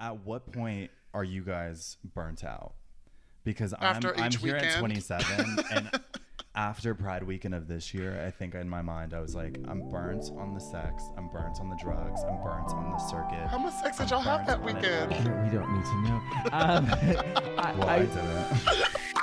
at what point are you guys burnt out? Because After I'm, I'm each here at 27, and after Pride weekend of this year, I think in my mind I was like, I'm burnt on the sex, I'm burnt on the drugs, I'm burnt on the circuit. How much sex did I'm y'all have that burnt on it. weekend? We don't need to know. Um, I, Well, I, I- didn't.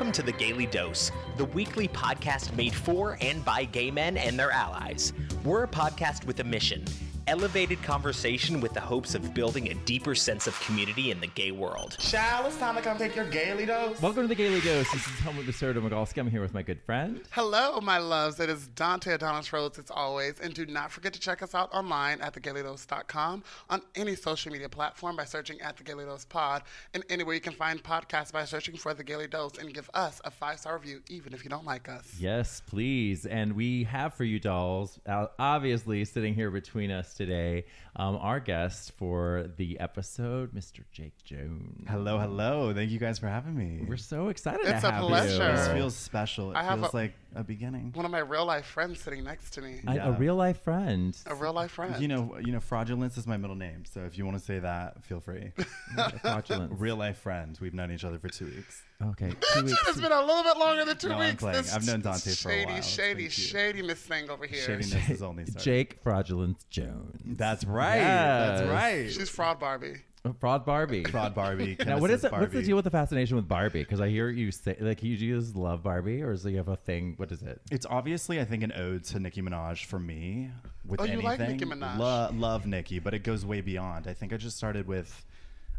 Welcome to the Gaily Dose, the weekly podcast made for and by gay men and their allies. We're a podcast with a mission elevated conversation with the hopes of building a deeper sense of community in the gay world. Child, it's time to come take your gaily dose. welcome to the Gaily Dose. This is Helmut Baserdo Migalski. I'm here with my good friend. Hello, my loves. It is Dante Adonis Rhodes, as always. And do not forget to check us out online at thegailydose.com, on any social media platform by searching at The Gaily Dose Pod, and anywhere you can find podcasts by searching for The Gaily Dose and give us a five star review, even if you don't like us. Yes, please. And we have for you, dolls, uh, obviously sitting here between us today, um, our guest for the episode, Mr. Jake Jonez. Hello, hello. Thank you guys for having me. We're so excited for you. It's to a have pleasure. This feels special. It I have feels a- like a beginning. One of my real life friends sitting next to me. I- Yeah. A real life friend. A real life friend. You know, you know, fraudulence is my middle name. So if you want to say that, feel free. Fraudulence. Real life friend. We've known each other for two weeks. Okay. Two weeks. it's been a little bit longer than two No, I'm weeks. playing. This I've known Dante for a shady, while. It's Shady, shady Miss Thing over here. Shadiness is only started. Jake Fraudulence Jonez. That's right. Yes. That's right. She's fraud Barbie. Fraud Barbie. Fraud Barbie. Now, what is it? What's the deal with the fascination with Barbie? Because I hear you say, like, you just love Barbie, or is it you have a thing? What is it? It's obviously, I think, an ode to Nicki Minaj for me. With Oh, you anything, like Nicki Minaj? Lo- love Nicki, but it goes way beyond. I think I just started with.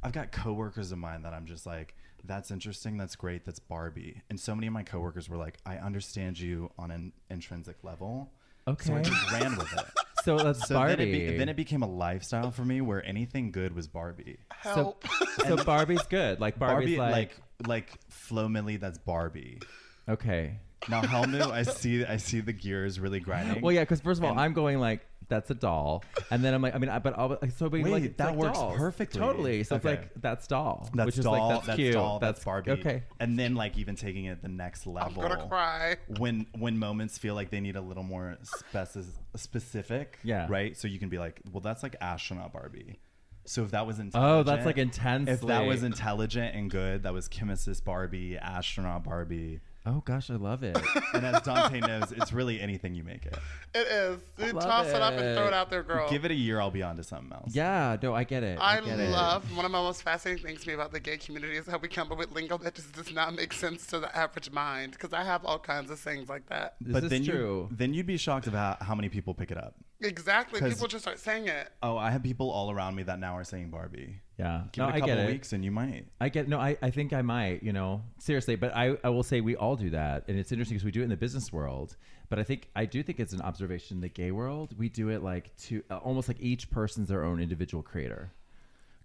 I've got coworkers of mine that I'm just like, that's interesting, that's great, that's Barbie, and so many of my coworkers were like, I understand you on an intrinsic level. Okay. So I just ran with it. So that's So Barbie. then it, be, then it became a lifestyle for me where anything good was Barbie. so, Help. so Barbie's good. Like Barbie's Barbie, like, like like Flo Milli, that's Barbie. okay. Now Helmu, I see I see the gears really grinding. Well, yeah, because first of all, And- I'm going like that's a doll, and then I'm like, I mean, I, but I'll, so but Wait, like, it's that like works dolls. perfectly. Totally. So Okay. it's like that's doll, That's which is doll. like that's, that's cute. doll. That's, Barbie. Okay. And then like even taking it the next level. I'm level. gonna cry. When when moments feel like they need a little more speci- specific. Yeah. Right. So you can be like, well, that's like astronaut Barbie. So if that was Oh, intelligent, that's like intense. If that was intelligent and good, that was chemicist Barbie, astronaut Barbie. Oh gosh, I love it. And as Dante knows, it's really anything you make it. It is. You love toss it. up and throw it. it out there, girl. Give it a year, I'll be on to something else. yeah. No, I get it. I get it. love one of my most fascinating things to me about the gay community is how we come up with lingo that just does not make sense to the average mind. Because I have all kinds of things like that. This but is then true. you then you'd be shocked about how many people pick it up. Exactly. 'Cause- People just start saying it. Oh, I have people all around me that now are saying Barbie. yeah. Give no, it a I couple get it. weeks and you might. I get no. I, I think I might. You know, seriously. But I, I will say we all do that, and it's interesting because we do it in the business world. But I think I do think it's an observation in the gay world. We do it like to uh, almost like each person's their own individual creator.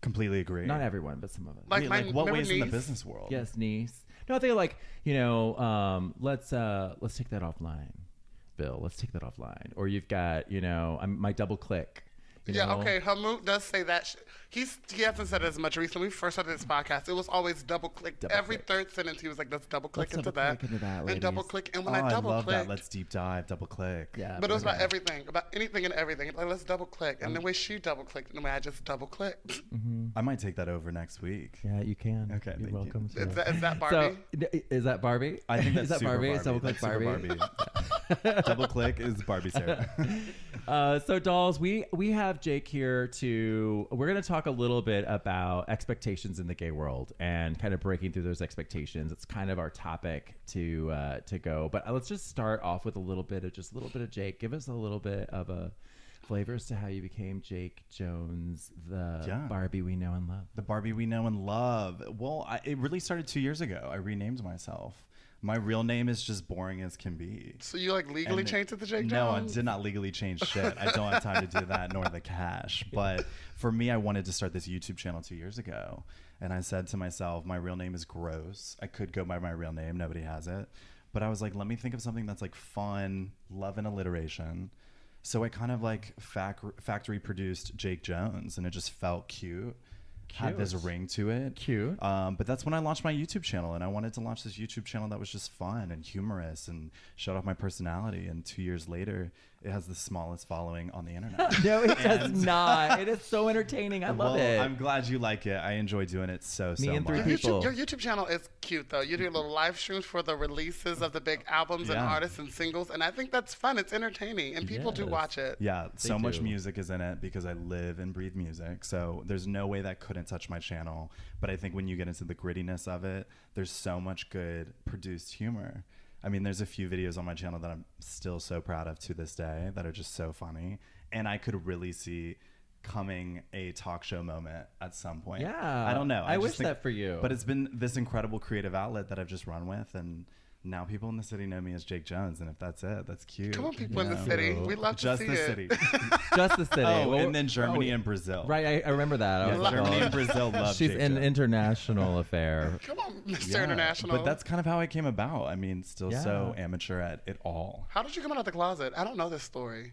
Completely agree. Not everyone, but some of us. Like Wait, my like what remember ways in the business world? yes, niece. No, I think like you know, um, let's uh, let's take that offline, Bill. Let's take that offline. Or you've got you know, I'm, my double click. You Yeah, know? okay. Helmut does say that. Sh- He's he hasn't said it as much recently. When we first started this podcast, it was always double click. Every third sentence, he was like, "Let's double click Let's into double that, click into that, and double ladies. click." And when oh, I double love clicked, that. Let's deep dive, double click. Yeah, but it was about everything, about anything and everything. Like, let's double click, and the way she double clicked, and the way I just double clicked. I might take that over next week. Yeah, you can. Okay, you're thank you. welcome. To Is that is that Barbie? n- is that Barbie? I think that's is that super Barbie? Barbie. Double click super Barbie? Barbie. double click is Barbie Sarah. Uh, so dolls, we we have Jake here to. We're going to talk a little bit about expectations in the gay world and kind of breaking through those expectations. It's kind of our topic to uh, to go. But uh, let's just start off with a little bit of just a little bit of Jake. Give us a little bit of a flavor as to how you became Jake Jonez, the Yeah. Barbie we know and love. the Barbie we know and love. Well, I, it really started two years ago. I renamed myself. My real name is just boring as can be. So you like legally And- changed it to Jake Jonez? No, I did not legally change shit. I don't have time to do that, nor the cash. But for me, I wanted to start this YouTube channel two years ago. And I said to myself, my real name is Gross. I could go by my real name, nobody has it. But I was like, let me think of something that's like fun, love and alliteration. So I kind of like fac- factory produced Jake Jonez, and it just felt cute. Had this ring to it. Cute. Um, but that's when I launched my YouTube channel, and I wanted to launch this YouTube channel that was just fun and humorous and showed off my personality. And two years later, it has the smallest following on the internet. No, it does And- not. It is so entertaining. I love well, it. I'm glad you like it. I enjoy doing it so so and three much. Your people. YouTube, your YouTube channel is cute though. You do little live streams for the releases of the big albums and Yeah. artists and singles, and I think that's fun. It's entertaining, and people do Yes. watch it. Yeah, so much do. music is in it because I live and breathe music. So there's no way that couldn't touch my channel. But I think when you get into the grittiness of it, there's so much good produced humor. I mean, there's a few videos on my channel that I'm still so proud of to this day that are just so funny. And I could really see coming a talk show moment at some point. Yeah. I don't know. I just wish that for you. But it's been this incredible creative outlet that I've just run with. And now people in the city know me as Jake Jonez. And if that's it, that's cute. Come on, people in the city, we love to Just see the it. city. Just the city. Oh, Well, and then Germany oh, and Brazil. Right, I, I remember that. I Yeah, was Germany oh, and Brazil love She's Jake an Jonez. international affair. Come on, Mr. Yeah, International. But that's kind of how I came about. I mean, still so amateur at it all. How did you come out of the closet? I don't know this story.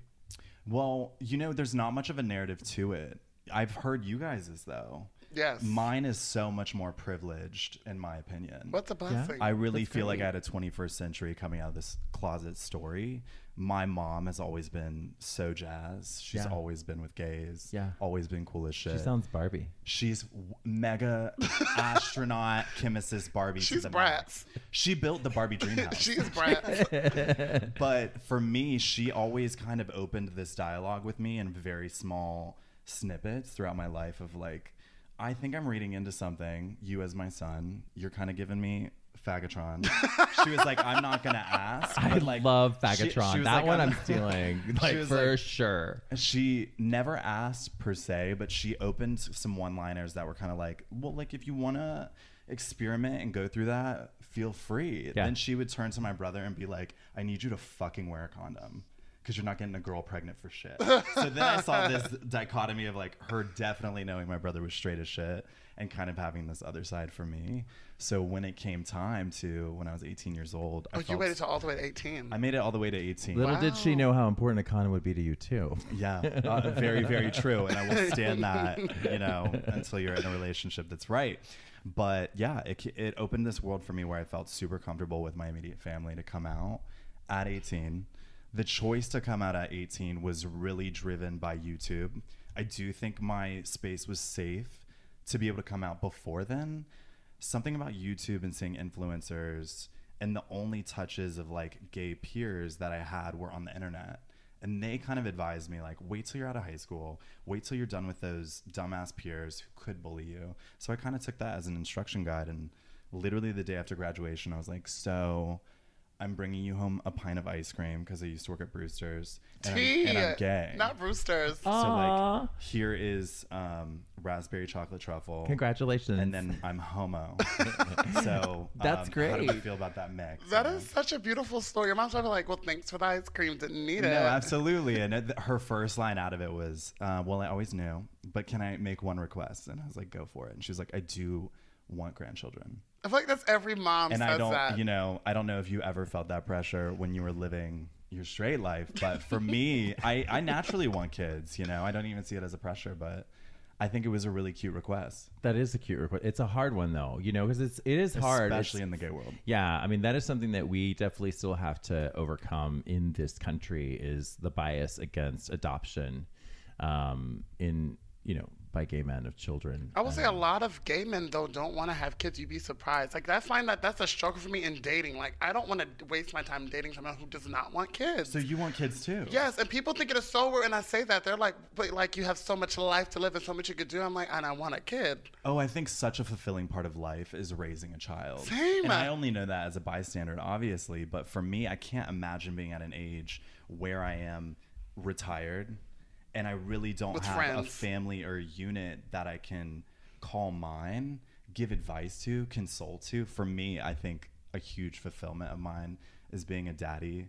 Well, you know, there's not much of a narrative to it. I've heard you guys' though. Yes. Mine is so much more privileged, in my opinion. What's a blessing? I really That's feel like. I had a 21st century coming out of this closet story. My mom has always been so jazz. She's Yeah. always been with gays. Yeah. Always been cool as shit. She sounds Barbie. She's w- mega astronaut, chemist Barbie. to She's the brats. max. She built the Barbie dream house. she is Brad. but for me, she always kind of opened this dialogue with me in very small snippets throughout my life of like, I think I'm reading into something. You as my son, you're kind of giving me Fagatron. she was like, I'm not gonna ask. I like love she- she Fagatron. that like, one I'm- I'm stealing, like for like- sure. She never asked per se, but she opened some one-liners that were kind of like, "Well, like if you want to experiment and go through that, feel free." Yeah. Then she would turn to my brother and be like, "I need you to fucking wear a condom." Because you're not getting a girl pregnant for shit. so then I saw this dichotomy of like her definitely knowing my brother was straight as shit and kind of having this other side for me. So when it came time to when I was 18 years old, I oh, you felt waited till all the way to 18. I made it all the way to 18. Little did she know how important a condom would be to you too. Yeah, uh, very, very true. And I will stand that, you know, until you're in a relationship that's right. But yeah, it, it opened this world for me where I felt super comfortable with my immediate family to come out at 18. The choice to come out at 18 was really driven by YouTube. I do think my space was safe to be able to come out before then. Something about YouTube and seeing influencers and the only touches of like gay peers that I had were on the internet. And they kind of advised me, like, wait till you're out of high school, wait till you're done with those dumbass peers who could bully you. So I kind of took that as an instruction guide. And literally the day after graduation, I was like, so I'm bringing you home a pint of ice cream because I used to work at Brewster's. And, Tea. I'm, and I'm gay. Not Brewster's. so, Aw. like, here is um, raspberry chocolate truffle. Congratulations. And then I'm homo. so That's um, How do you feel about that mix? That is know? such a beautiful story. Your mom's probably like, well, thanks for the ice cream. Didn't need it. No, absolutely. And it, her first line out of it was, uh, "Well, I always knew, but can I make one request?" And I was like, "Go for it." And she was like, "I do want grandchildren." I feel like that's every mom and says I don't, that. you know, I don't know if you ever felt that pressure when you were living your straight life, but for me, I, I naturally want kids. You know, I don't even see it as a pressure, but I think it was a really cute request, that is a cute request. It's a hard one though, you know, because it's it is hard, especially It's- in the gay world. Yeah, I mean that is something that we definitely still have to overcome in this country is the bias against adoption, um, in you know by gay men of children. I would say a um, lot of gay men though don't want to have kids. You'd be surprised. Like I find that that's a struggle for me in dating. Like I don't want to waste my time dating someone who does not want kids. So you want kids too? Yes, and people think it is so weird, and I say that they're like, but like you have so much life to live and so much you could do. I'm like, and I want a kid. Oh, I think such a fulfilling part of life is raising a child. Same. And I only know that as a bystander, obviously. But for me, I can't imagine being at an age where I am retired and I really don't With have a family or unit that I can call mine, give advice to, console to. For me, I think a huge fulfillment of mine is being a daddy.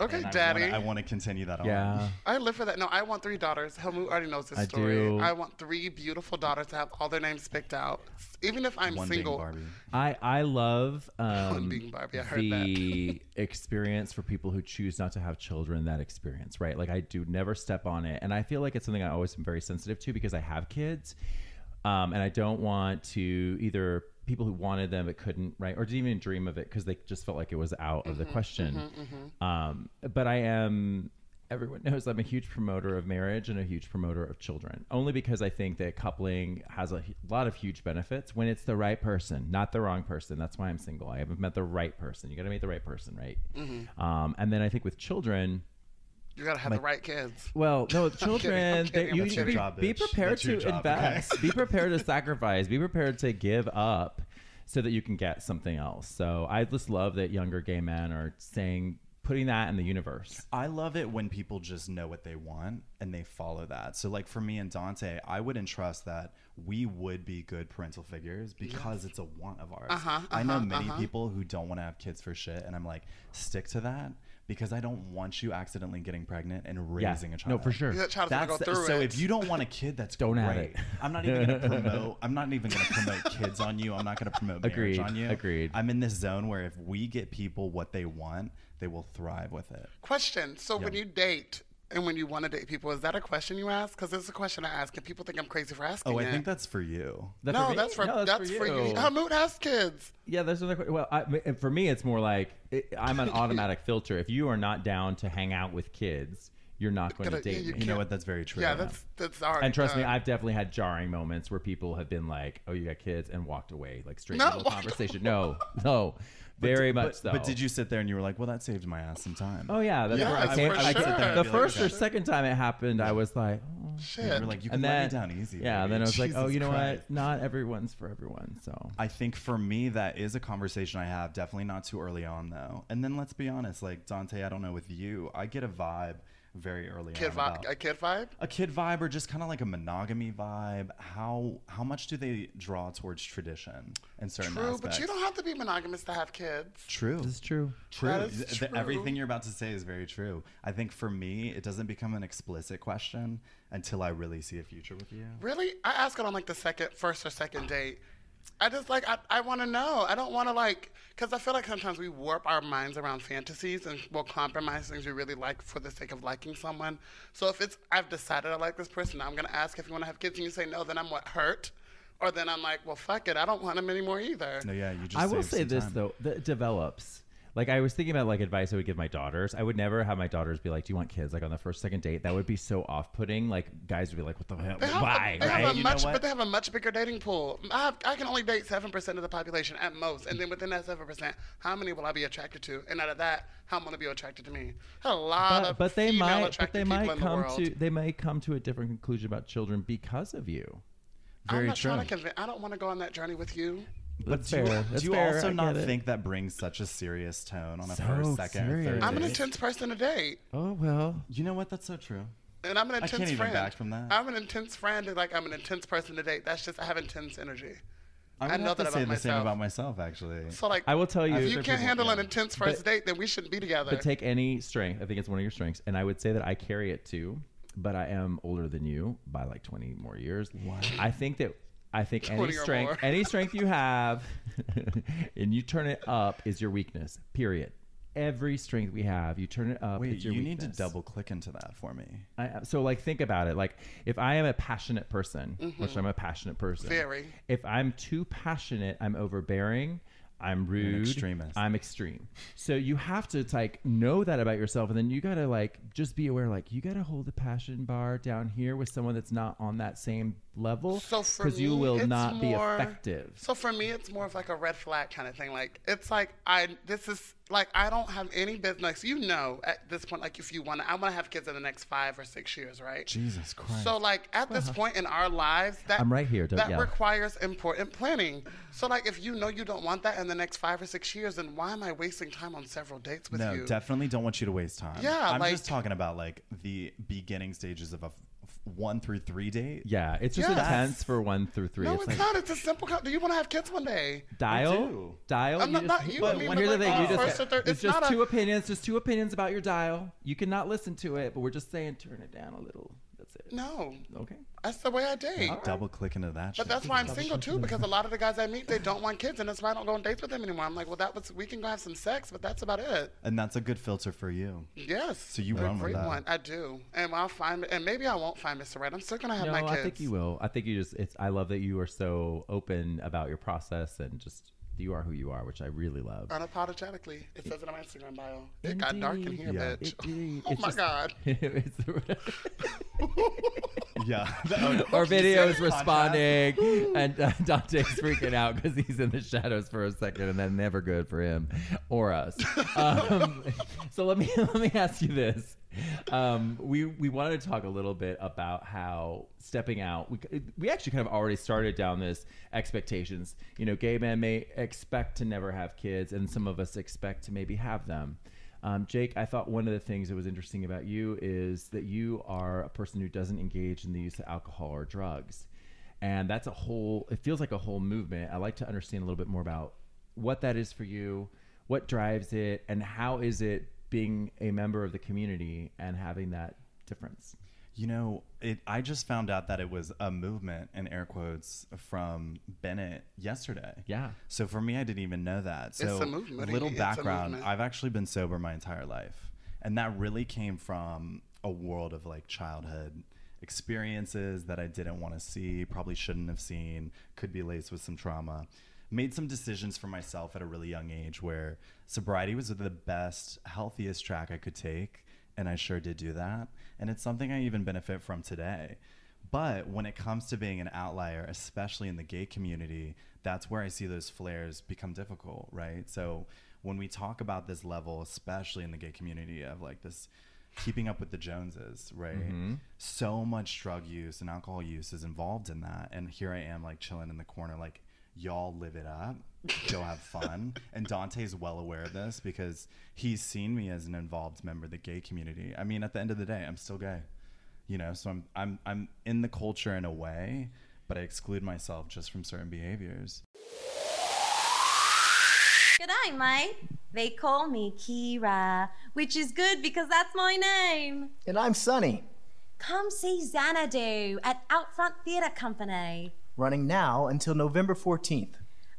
Okay, And daddy. I want to continue that on. yeah, I live for that. No, I want three daughters. Helmut already knows this I story. do. I want three beautiful daughters to have all their names picked out. Even if I'm One single. being Barbie. I I love um, being Barbie, I heard the experience for people who choose not to have children. That experience, right? Like I do never step on it, and I feel like it's something I always am very sensitive to because I have kids. um, and I don't want to either people who wanted them but couldn't, right, or didn't even dream of it because they just felt like it was out of the question. Um, but I am. Everyone knows I'm a huge promoter of marriage and a huge promoter of children, only because I think that coupling has a lot of huge benefits when it's the right person, not the wrong person. That's why I'm single. I haven't met the right person. You got to meet the right person, right? Um, and then I think with children, You gotta have the right kids. well, no, children. I'm kidding, they- I'm you kidding. should be, Job, be prepared to job, okay? invest. be prepared to sacrifice. Be prepared to give up, so that you can get something else. So I just love that younger gay men are saying, putting that in the universe. I love it when people just know what they want and they follow that. So, like for me and Dante, I would entrust that we would be good parental figures because it's a want of ours. Uh-huh, I know uh-huh, many uh-huh. people who don't want to have kids for shit, and I'm like, stick to that because I don't want you accidentally getting pregnant and Yeah, raising a child. no, for sure. That child's gonna That's go through so. it. If you don't want a kid, that's Don't have great. it. I'm not even going to promote. I'm not even going to promote kids on you. I'm not going to promote marriage Agreed, on you. agreed. I'm in this zone where if we get people what they want, they will thrive with it. Question. So when you date and when you want to date people, is that a question you ask? Because it's a question I ask, and people think I'm crazy for asking Oh, I it. think that's for you. That no, me? that's for No, that's, for you. Helmut has kids. Yeah, there's another. que- Well, I, for me, it's more like it, I'm an automatic filter. If you are not down to hang out with kids, you're not going to date you me. You know what? That's very true. Yeah, that's that's already. And trust me. I've definitely had jarring moments where people have been like, "Oh, you got kids," and walked away like straight No. middle conversation. No, no, very much but, so. but did you sit there and you were like, well, that saved my ass some time? Oh yeah, that's Yeah, where I for. I sure. came- I'd the be like, first or okay. second time it happened, I was like, oh. Shit. You were like, you can and let then me down easy. Yeah, baby. then I was like, oh, Jesus you know Christ. what? Not everyone's for everyone. So I think for me, that is a conversation I have. Definitely not too early on, though. And then let's be honest, like Dante, I don't know with you, I get a vibe very early kid on. vibe. about- A kid vibe. a kid vibe or just kind of like a monogamy vibe how how much do they draw towards tradition and certain True, aspects but you don't have to be monogamous to have kids. true this is true. true. That is Th- th- true. everything you're about to say is very true i think for me it doesn't become an explicit question until i really see a future with you Really? I ask it on like the second, first or second date. I just like I, I want to know. I don't want to like because I feel like sometimes we warp our minds around fantasies and we'll compromise things we really like for the sake of liking someone. So if it's I've decided I like this person, I'm gonna ask if you want to have kids, and you say no, then I'm what hurt, or then I'm like, well, fuck it, I don't want them anymore either. no yeah you just I will say some this time. though, that it develops. Like I was thinking about like advice I would give my daughters. I would never have my daughters be like, "Do you want kids?" Like on the first second date, that would be so off-putting. Like guys would be like, "What the hell? They have, Why?" a, they right? have a You much, but they have a much bigger dating pool. I, have, I can only date seven percent of the population at most, and then within that seven percent, how many will I be attracted to? And out of that, how many will be attracted to me? A lot but, of but they might, but they might in the come to, they might come to a different conclusion about children because of you. I'm not true trying to convince. I don't want to go on that journey with you. That's do you, fair. That's do you fair. also I not get it. think that brings such a serious tone on a So first second or serious. third I'm an date? intense person to date, Oh well. you know what that's so true and I'm an I intense can't even friend. back from that. I'm an intense friend, and like I'm an intense person to date. That's just I have intense energy. i I would know have to that say about the same myself. about myself actually So like, I will tell you. if you can't people- handle an intense first date, then we shouldn't be together. But take any strength. I think it's one of your strengths, and I would say that I carry it too. But I am older than you by like twenty more years. I think that I think any strength, any strength you have, and you turn it up, is your weakness. Period. Every strength we have, you turn it up. wait it's your you need to double click into that for me I, so like think about it like if i am a passionate person which i'm a passionate person Mm-hmm. Very. if i'm too passionate i'm overbearing i'm rude extremist. i'm extreme so you have to like know that about yourself and then you gotta like just be aware like you gotta hold the passion bar down here with someone that's not on that same level So for you will not be effective So for me, it's more of like a red flag kind of thing. Like it's like I this is like I don't have any business. You know, at this point, like if you want, to, I want to have kids in the next five or six years, right? jesus christ So like at this point in our lives, that I'm right here, that yell. requires important planning. So like if you know you don't want that in the next five or six years, then why am I wasting time on several dates with no, you? No, definitely don't want you to waste time. Yeah, I'm like- just talking about like the beginning stages of a one through three date. yeah it's just Yes. intense for one through three no, it's it's, like not. It's a simple. co- Do you want to have kids one day? dial do. dial I'm not- just, not you, but I mean, one- but here's the like, thing you uh, just first or third- it's it's just not a- two opinions just two opinions about your dial you cannot listen to it but we're just saying turn it down a little that's it No. okay That's the way I date. Double click into that. But shit. that's why I'm single too, because a lot of the guys I meet they don't want kids, and that's why I don't go on dates with them anymore. I'm like, well, that was we can go have some sex, but that's about it. and that's a good filter for you. Yes. So you run with great that. one. I do, and I'll find, and maybe I won't find Mr. Right. I'm still gonna have No, my kids. I think you will. I think you just. It's. I love that you are so open about your process and just you are who you are, which I really love. Unapologetically, it says it on my Instagram bio. It got dark in here, Yeah. bitch. Indeed. Oh It's my just- god. It's- Yeah. Our video is responding, and uh, Dante's freaking out because he's in the shadows for a second, and then never good for him or us. Um, so let me let me ask you this: um, we we wanted to talk a little bit about how stepping out. We we actually kind of already started down this expectations. You know, gay men may expect to never have kids, and some of us expect to maybe have them. Um, Jake, I thought one of the things that was interesting about you is that you are a person who doesn't engage in the use of alcohol or drugs. And that's a whole, it feels like a whole movement. I like to understand a little bit more about what that is for you, what drives it, and how is it being a member of the community and having that difference? You know, it. I just found out that it was a movement in air quotes from Bennett yesterday. Yeah. So for me, I didn't even know that. So a movement. little It's a background: movement. I've actually been sober my entire life, and that really came from a world of like childhood experiences that I didn't want to see, probably shouldn't have seen, could be laced with some trauma. Made some decisions for myself at a really young age where sobriety was the best, healthiest track I could take, and I sure did do that. And it's something I even benefit from today. But when it comes to being an outlier, especially in the gay community, that's where I see those flares become difficult, right? So when we talk about this level, especially in the gay community, of like this keeping up with the Joneses, right? Mm-hmm. So much drug use and alcohol use is involved in that. And here I am, like chilling in the corner, like, y'all live it up, go have fun. and Dante's well aware of this because he's seen me as an involved member of the gay community. I mean, at the end of the day, I'm still gay you know so i'm i'm i'm in the culture in a way but i exclude myself just from certain behaviors G'day, mate. They call me Kira, which is good because that's my name. And I'm Sunny, Come see Xanadu at Outfront Theatre Company. Running now until November 14th.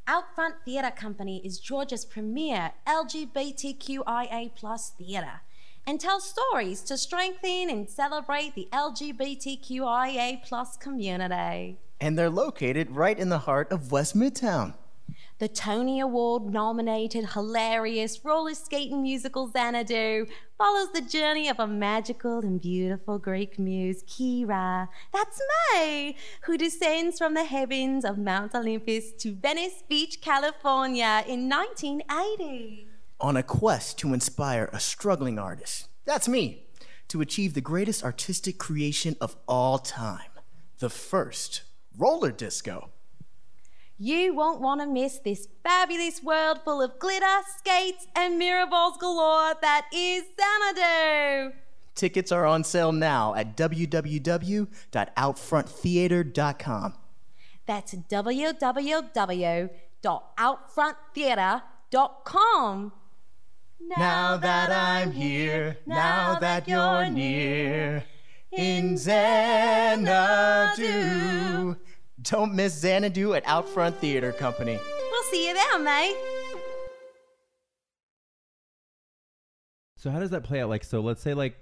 Outfront Theatre Company is Georgia's premier LGBTQIA plus theatre and tells stories to strengthen and celebrate the LGBTQIA plus community. And they're located right in the heart of West Midtown. The Tony Award nominated hilarious roller skating musical Xanadu follows the journey of a magical and beautiful Greek muse, Kira. That's me, who descends from the heavens of Mount Olympus to Venice Beach, California in 1980. On a quest to inspire a struggling artist, that's me, to achieve the greatest artistic creation of all time the first roller disco. You won't want to miss this fabulous world full of glitter, skates, and mirror balls galore that is Xanadu. Tickets are on sale now at www.outfronttheater.com. That's www.outfronttheater.com. Now that I'm here, now that you're near, in Xanadu. Don't miss Xanadu at Outfront Theater Company. We'll see you there, mate. So how does that play out? Like, so let's say like,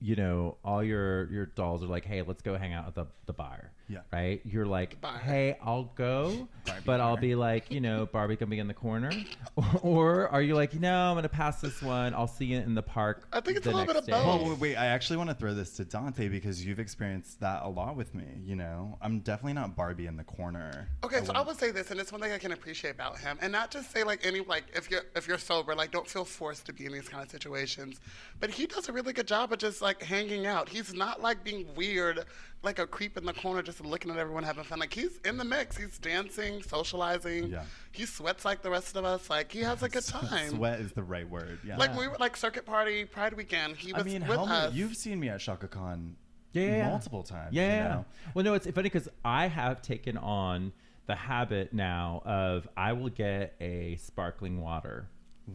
you know, all your your dolls are like, hey, let's go hang out at the the bar. Yeah. Right. You're like, bar. hey, I'll go, Barbie but I'll be like, you know, Barbie gonna be in the corner, or are you like, no, I'm gonna pass this one. I'll see you in the park. I think it's the a little bit of both. well wait, wait i actually want to throw this to dante because you've experienced that a lot with me you know i'm definitely not barbie in the corner Okay, so I would say this, and it's one thing I can appreciate about him, and not just say like any like if you're if you're sober, like don't feel forced to be in these kind of situations. But he does a really good job of just like hanging out. He's not like being weird, like a creep in the corner, just looking at everyone having fun. Like he's in the mix. He's dancing, socializing. Yeah. He sweats like the rest of us. Like he has a good time. sweat is the right word yeah Like we were like circuit party Pride weekend. He was i mean with how us. many, you've seen me at Chaka Khan yeah, yeah, yeah. multiple times Yeah. you yeah. know? Well, no, it's funny because I have taken on the habit now of I will get a sparkling water,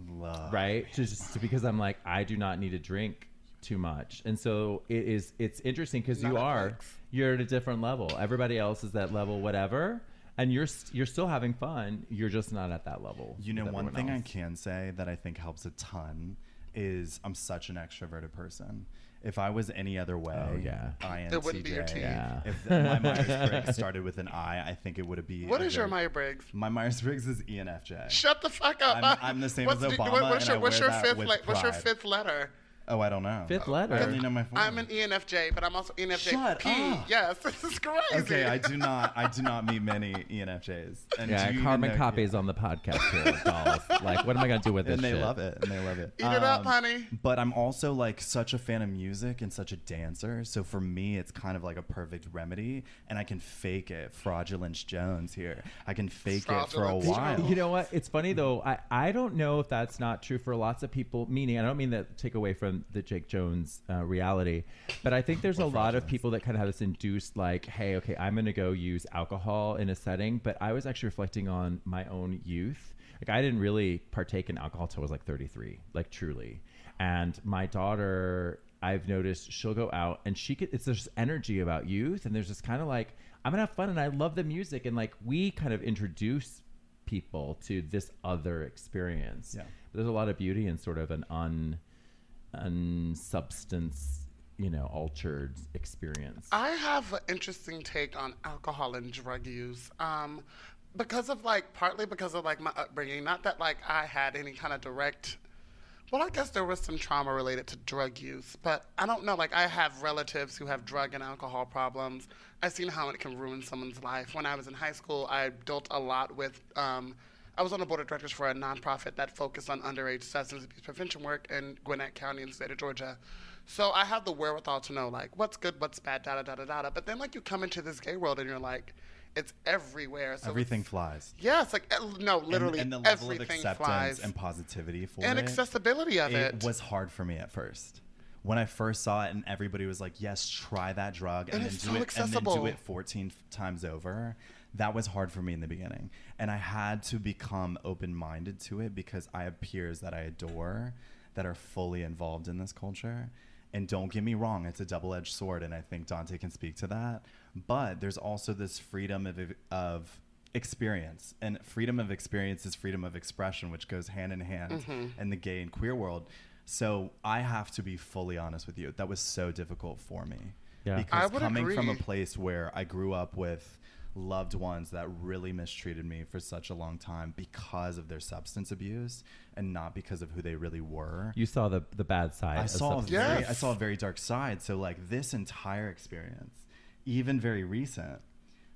Love. right? Just, just because I'm like I do not need a drink too much, and so it is. It's interesting because you are Netflix. you're at a different level. Everybody else is that level, whatever, and you're you're still having fun. You're just not at that level. You know, one everyone thing I can say that I think helps a ton is I'm such an extroverted person. If I was any other oh, way, Oh, yeah. INTJ, It wouldn't be your team. Yeah. If the, my Myers Briggs started with an I, I think it would be. What is a is your very- Myers Briggs? My Myers Briggs is ENFJ. Shut the fuck up. I'm- I'm the same as What's the- Obama, what- what's and your, I what's wear your that fifth? with le- what's your fifth letter? Oh, I don't know. Fifth letter. I only know my 4 I'm an ENFJ, but I'm also ENFJ Shut P. up. Yes, this is crazy. Okay, I do not. I do not meet many ENFJs. And Yeah, do you carbon copies yeah. on the podcast here, dolls. Like, what am I gonna do with this? and they shit? love it. And they love it. Eat it up, Um, honey. But I'm also like such a fan of music and such a dancer. So for me, it's kind of like a perfect remedy. And I can fake it. Fraudulence Jonez here. I can fake it for a while. Jonez. You know what? It's funny though. I, I don't know if that's not true for lots of people. Meaning, I don't mean that take away from the Jake Jonez uh, reality, but I think there's a lot of people that kind of have this induced, like, hey, okay, I'm going to go use alcohol in a setting. But I was actually reflecting on my own youth. Like, I didn't really partake in alcohol till I was like 33, like truly. And my daughter, I've noticed she'll go out and she could. It's this energy about youth, and there's this kind of like I'm gonna have fun, and I love the music, and like we kind of introduce people to this other experience. Yeah. There's a lot of beauty in sort of an un, unsubstance, you know, altered experience. I have an interesting take on alcohol and drug use. Um, because of like, partly because of like my upbringing. Not that like I had any kind of direct. Well, I guess there was some trauma related to drug use, but I don't know. Like, I have relatives who have drug and alcohol problems. I've seen how it can ruin someone's life. When I was in high school, I dealt a lot with. Um, I was on the board of directors for a nonprofit that focused on underage substance abuse prevention work in Gwinnett County in the state of Georgia. So I have the wherewithal to know like what's good, what's bad, da da da da da. But then like you come into this gay world and you're like, it's everywhere. So Everything it's- flies. Yes, like uh, no, literally and, and the level of everything acceptance flies. and positivity for it. And it, accessibility of it. It was hard for me at first. When I first saw it, and everybody was like, "Yes, try that drug, and, And then it's do so it, and then do it 14 times over." That was hard for me in the beginning, and I had to become open-minded to it because I have peers that I adore that are fully involved in this culture. And don't get me wrong, it's a double-edged sword, and I think Dante can speak to that. But there's also this freedom of of experience and freedom of experience is freedom of expression which goes hand in hand Mm-hmm. in the gay and queer world so i have to be fully honest with you that was so difficult for me Yeah. Because would coming from a place where i grew up with loved ones that really mistreated me for such a long time because of their substance abuse and not because of who they really were you saw the the bad side. I of saw a substance very, I saw a very dark side. So like this entire experience, even very recent,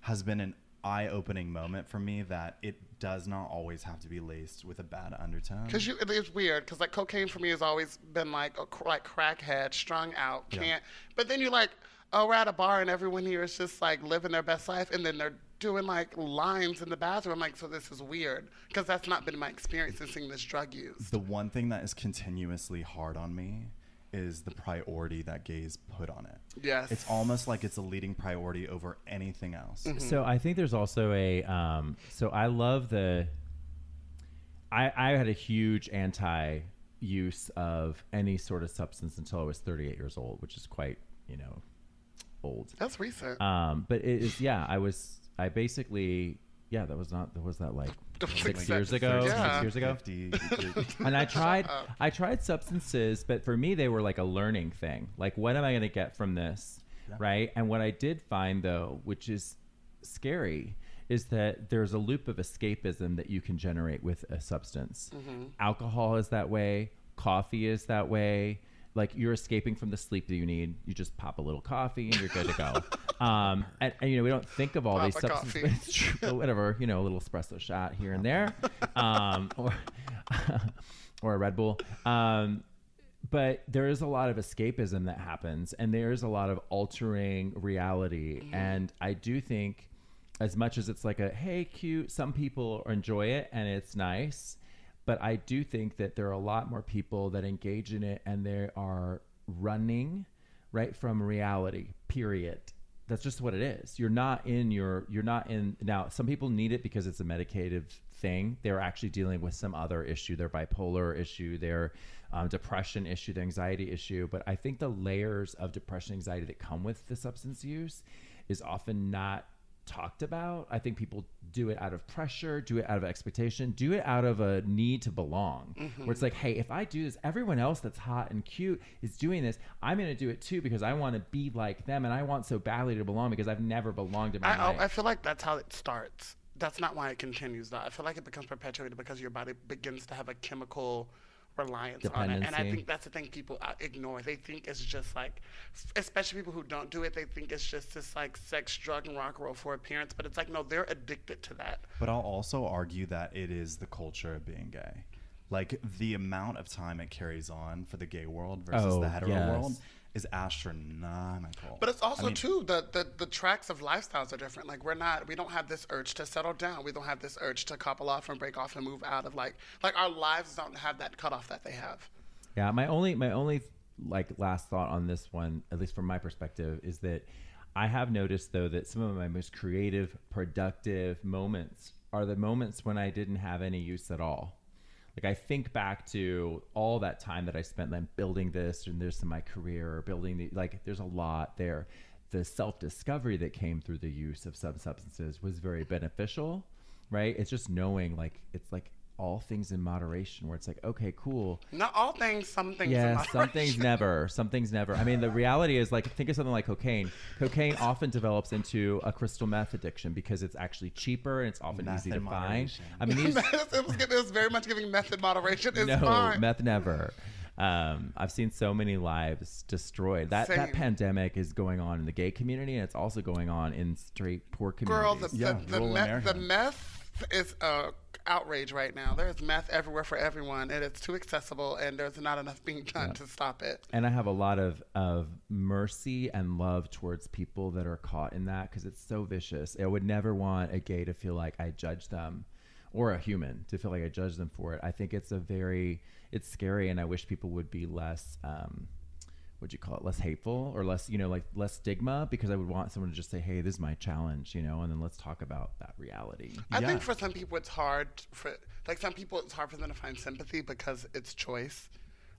has been an eye-opening moment for me that it does not always have to be laced with a bad undertone. Because you, it is weird. Because like cocaine for me has always been like a like crackhead, strung out, can't. But then you like, oh, we're at a bar and everyone here is just like living their best life, and then they're doing like lines in the bathroom. I'm like, so this is weird because that's not been my experience in seeing this drug use. the one thing that is continuously hard on me is the priority that gays put on it. Yes. It's almost like it's a leading priority over anything else. So I think there's also a. Um, so I love the. I I had a huge anti use of any sort of substance until I was 38 years old, which is quite you know old. That's recent. Um, but it is yeah. I was I basically yeah. That was not. That was that like six years ago. Yeah. Six years ago. 50, and I tried I tried substances, but for me they were like a learning thing. Like what am I going to get from this? Right? And what I did find though, which is scary, is that there's a loop of escapism that you can generate with a substance. Alcohol is that way, coffee is that way. Like you're escaping from the sleep that you need. You just pop a little coffee and you're good to go. um, and, and, you know we don't think of all Pop these a substances, but it's true. But whatever, you know, a little espresso shot here and there, um, or or a Red Bull. Um, but there is a lot of escapism that happens, and there is a lot of altering reality. And I do think, as much as it's like a hey, cute, some people enjoy it and it's nice. But I do think that there are a lot more people that engage in it and they are running right from reality, period. That's just what it is. You're not in your, you're not in, now, some people need it because it's a medicative thing. They're actually dealing with some other issue, their bipolar issue, their um, depression issue, their anxiety issue. But I think the layers of depression, anxiety that come with the substance use is often not talked about. I think people do it out of pressure, do it out of expectation, do it out of a need to belong. Mm-hmm. Where it's like, hey, if I do this, everyone else that's hot and cute is doing this. I'm going to do it too because I want to be like them and I want so badly to belong because I've never belonged in my I, oh, life. I feel like that's how it starts. That's not why it continues, though. I feel like it becomes perpetuated because your body begins to have a chemical reliance on it. And I think that's the thing people uh, ignore. They think it's just like, especially people who don't do it, they think it's just this like sex, drug, and rock and roll for appearance. But it's like, no, they're addicted to that. But I'll also argue that it is the culture of being gay. Like the amount of time it carries on for the gay world versus Oh, the hetero yes. world is astronomical. But it's also I mean, too the, the the tracks of lifestyles are different. Like we're not we don't have this urge to settle down. We don't have this urge to couple off and break off and move out of like like our lives don't have that cutoff that they have. Yeah, my only my only like last thought on this one, at least from my perspective, is that I have noticed though that some of my most creative, productive moments are the moments when I didn't have any use at all. Like I think back to all that time that I spent like building this and this in my career or building the like there's a lot there. The self discovery that came through the use of some substances was very beneficial, right? It's just knowing like it's like all things in moderation where it's like, okay, cool. Not all things, some things. in Yeah, some things never. Some things never. I mean, the reality is like think of something like cocaine. Cocaine often develops into a crystal meth addiction because it's actually cheaper and it's often Meth easy to in find. I mean, these it, was, it was very much giving method moderation. It's no fine. meth never. Um, I've seen so many lives destroyed. That that pandemic is going on in the gay community, and it's also going on in straight poor Girl, communities. the, Yeah, the, the, meth, the meth is uh, outrage right now. There's meth everywhere for everyone, and it's too accessible, and there's not enough being done to stop it. and I have a lot of of mercy and love towards people that are caught in that because it's so vicious. I would never want a gay to feel like I judge them, or a human to feel like I judge them for it. I think it's a very it's scary, and I wish people would be less. Um, what'd you call it? Less hateful or less, you know, like less stigma because I would want someone to just say, "Hey, this is my challenge," you know, and then let's talk about that reality. I Yeah. think for some people it's hard for like some people it's hard for them to find sympathy because it's choice.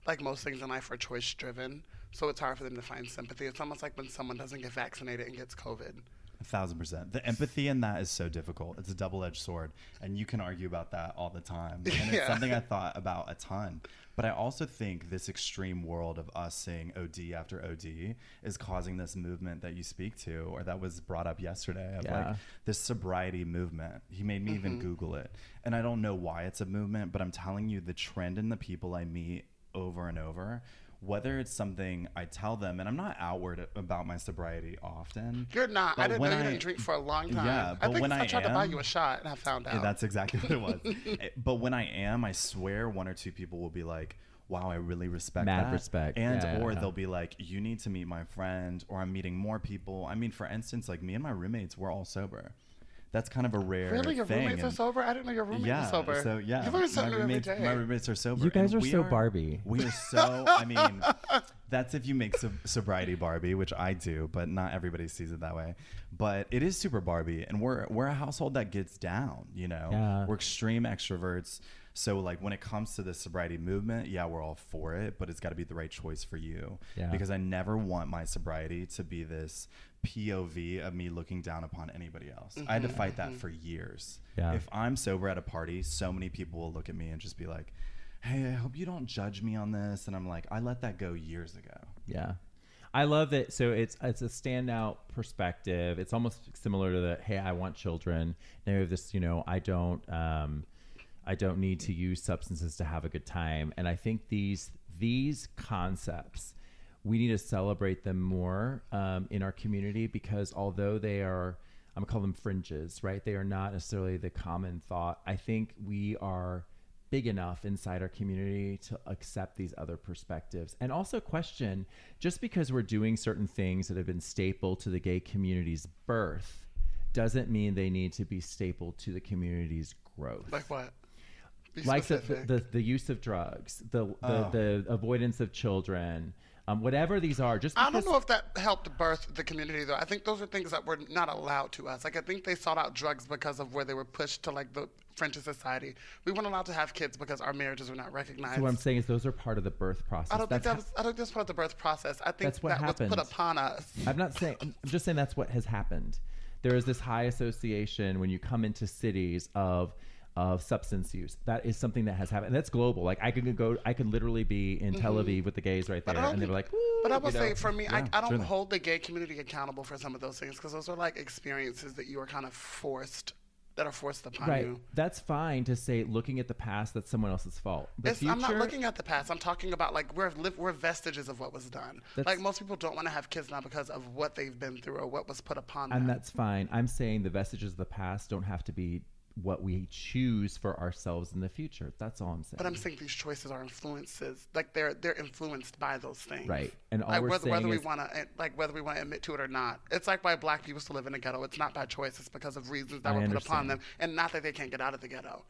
Like most things in life are choice driven, so it's hard for them to find sympathy. It's almost like when someone doesn't get vaccinated and gets COVID. A thousand percent. The empathy in that is so difficult. It's a double edged sword. And you can argue about that all the time. And it's Yeah. something I thought about a ton. But I also think this extreme world of us saying OD after OD is causing this movement that you speak to, or that was brought up yesterday of Yeah. like this sobriety movement. He made me even mm-hmm. Google it. And I don't know why it's a movement, but I'm telling you the trend in the people I meet over and over. Whether it's something I tell them, and I'm not outward about my sobriety often. You're not. I didn't know you I- didn't drink for a long time. Yeah, I but think when I I tried to buy you a shot and I found out. Yeah, that's exactly what it was. Eh, but when I am, I swear one or two people will be like, "Wow, I really respect Mad that." respect. And Yeah, yeah, or yeah. they'll be like, "You need to meet my friend," or I'm meeting more people. I mean, for instance, like me and my roommates, we're all sober. That's kind of a rare thing. Really, your thing. roommates are sober? I didn't know your roommates yeah, was sober. so yeah, you learn my something new every roommates, day. my roommates are sober. You guys and are we so Barbie. We are so. I mean, that's if you make sob- sobriety Barbie, which I do, but not everybody sees it that way. But it is super Barbie, and we're we're a household that gets down. You know, Yeah. we're extreme extroverts. So like when it comes to the sobriety movement, yeah, we're all for it, but it's got to be the right choice for you. Yeah. Because I never want my sobriety to be this POV of me looking down upon anybody else. I had to fight that for years. Yeah. If I'm sober at a party, so many people will look at me and just be like, "Hey, I hope you don't judge me on this." And I'm like, "I let that go years ago." Yeah. I love that. So it's it's a standout perspective. It's almost similar to the hey, I want children. Now we have this, you know, I don't um, I don't need to use substances to have a good time. And I think these these concepts we need to celebrate them more um, in our community because although they are I'm gonna call them fringes, right? They are not necessarily the common thought. I think we are big enough inside our community to accept these other perspectives and also question just because we're doing certain things that have been staple to the gay community's birth doesn't mean they need to be staple to the community's growth Like what? Be like the, the, use of drugs, the the, Oh. the avoidance of children, um, whatever these are. Just I don't know if that helped birth the community though. I think those are things that were not allowed to us. Like I think they sought out drugs because of where they were pushed to like the French society. We weren't allowed to have kids because our marriages were not recognized. So what I'm saying is those are part of the birth process. I don't think That's that was, I don't think that's part of the birth process. I think That's what that was put upon us. I'm not saying. I'm just saying that's what has happened. There is this high association when you come into cities of of substance use. That is something that has happened. And that's global. Like I could go. I could literally be in Tel Aviv with the gays right there, Mm-hmm. And they were like, "Woo," But I will you know? say, for me, I, I don't certainly. hold the gay community accountable for some of those things because those are like experiences that you are kind of forced, that are forced upon right. you. That's fine to say looking at the past. That's someone else's fault. The It's, I'm not looking at the past. I'm talking about like we're live, we're vestiges of what was done. Like most people don't want to have kids now because of what they've been through or what was put upon them. and that's fine. I'm saying the vestiges of the past don't have to be what we choose for ourselves in the future. That's all I'm saying. but I'm saying these choices are influences, like they're they're influenced by those things. Right. And all like we're whether, saying whether we is- want to eh, like whether we want to admit to it or not. It's like why black people still live in the ghetto. It's not by choice. It's because of reasons that I were put upon them, and not that they can't get out of the ghetto.